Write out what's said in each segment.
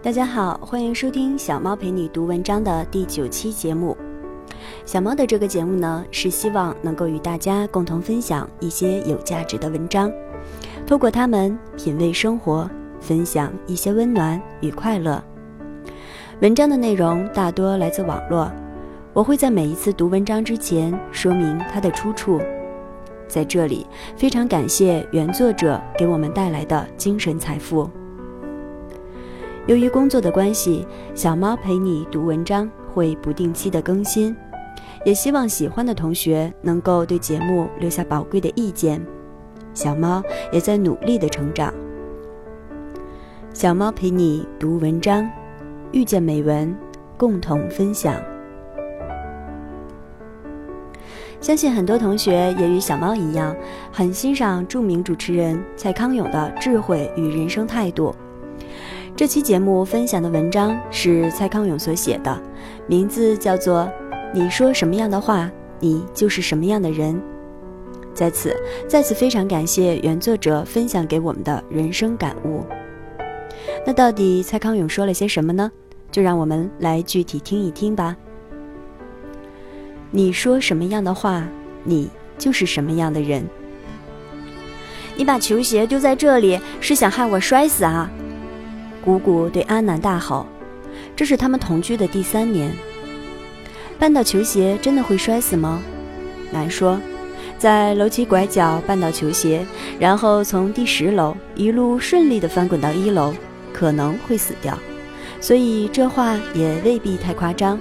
大家好，欢迎收听小猫陪你读文章的第九期节目。小猫的这个节目呢，是希望能够与大家共同分享一些有价值的文章，透过它们品味生活，分享一些温暖与快乐。文章的内容大多来自网络，我会在每一次读文章之前说明它的出处。在这里，非常感谢原作者给我们带来的精神财富。由于工作的关系，小猫陪你读文章会不定期的更新，也希望喜欢的同学能够对节目留下宝贵的意见。小猫也在努力的成长。小猫陪你读文章，遇见美文，共同分享。相信很多同学也与小猫一样，很欣赏著名主持人蔡康永的智慧与人生态度。这期节目分享的文章是蔡康永所写的，名字叫做《你说什么样的话，你就是什么样的人》。在此，再次非常感谢原作者分享给我们的人生感悟。那到底蔡康永说了些什么呢？就让我们来具体听一听吧。你说什么样的话，你就是什么样的人。你把球鞋丢在这里，是想害我摔死啊？姑姑对阿南大吼：“这是他们同居的第三年。绊倒球鞋真的会摔死吗？”南说：“在楼梯拐角绊倒球鞋，然后从第十楼一路顺利的翻滚到一楼，可能会死掉。所以这话也未必太夸张。”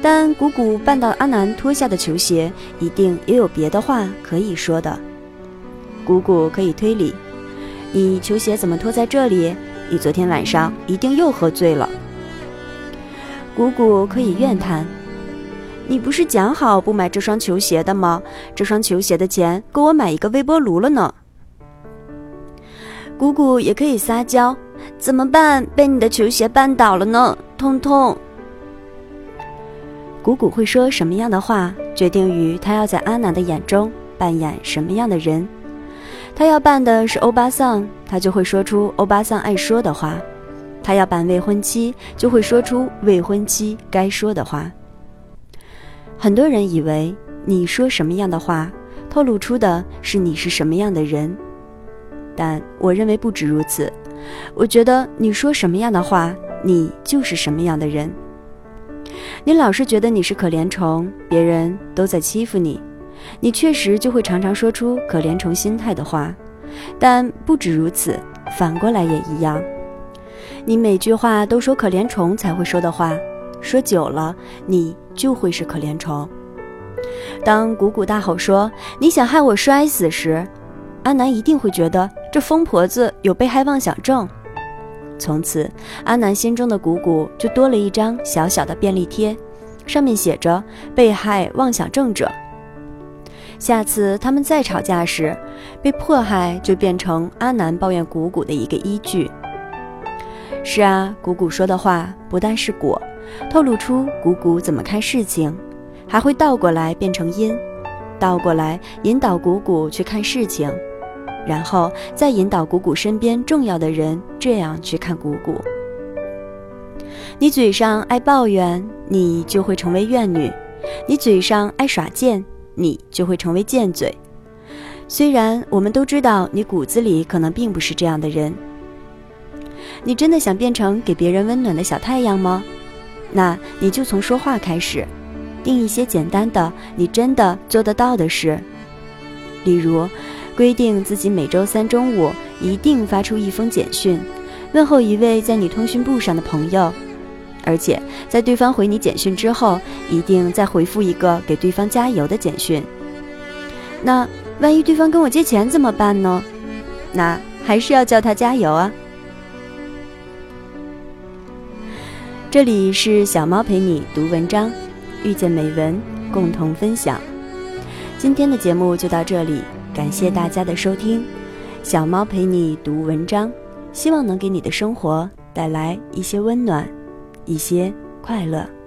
但谷谷绊倒阿南脱下的球鞋，一定也有别的话可以说的。谷谷可以推理：你球鞋怎么脱在这里？你昨天晚上一定又喝醉了。姑姑可以怨叹：你不是讲好不买这双球鞋的吗？这双球鞋的钱够我买一个微波炉了呢。姑姑也可以撒娇：怎么办？被你的球鞋绊倒了呢，痛痛。姑姑会说什么样的话，决定于她要在阿南的眼中扮演什么样的人。他要扮的是欧巴桑，他就会说出欧巴桑爱说的话；他要扮未婚妻，就会说出未婚妻该说的话。很多人以为你说什么样的话，透露出的是你是什么样的人，但我认为不止如此。我觉得你说什么样的话，你就是什么样的人。你老是觉得你是可怜虫，别人都在欺负你，你确实就会常常说出可怜虫心态的话。但不止如此，反过来也一样。你每句话都说可怜虫才会说的话，说久了，你就会是可怜虫。当谷谷大吼说“你想害我摔死”时，阿南一定会觉得这疯婆子有被害妄想症。从此，阿南心中的谷谷就多了一张小小的便利贴，上面写着“被害妄想症者”。下次他们再吵架时，被迫害就变成阿南抱怨谷谷的一个依据。是啊，谷谷说的话不但是果，透露出谷谷怎么看事情，还会倒过来变成因，倒过来引导谷谷去看事情。然后再引导谷谷身边重要的人这样去看谷谷。你嘴上爱抱怨，你就会成为怨女；你嘴上爱耍贱，你就会成为贱嘴。虽然我们都知道你骨子里可能并不是这样的人。你真的想变成给别人温暖的小太阳吗？那你就从说话开始，定一些简单的、你真的做得到的事，例如。规定自己每周三中午一定发出一封简讯，问候一位在你通讯簿上的朋友，而且在对方回你简讯之后，一定再回复一个给对方加油的简讯。那万一对方跟我借钱怎么办呢？那还是要叫他加油啊！这里是小猫陪你读文章，遇见美文，共同分享。今天的节目就到这里。感谢大家的收听，小猫陪你读文章，希望能给你的生活带来一些温暖，一些快乐。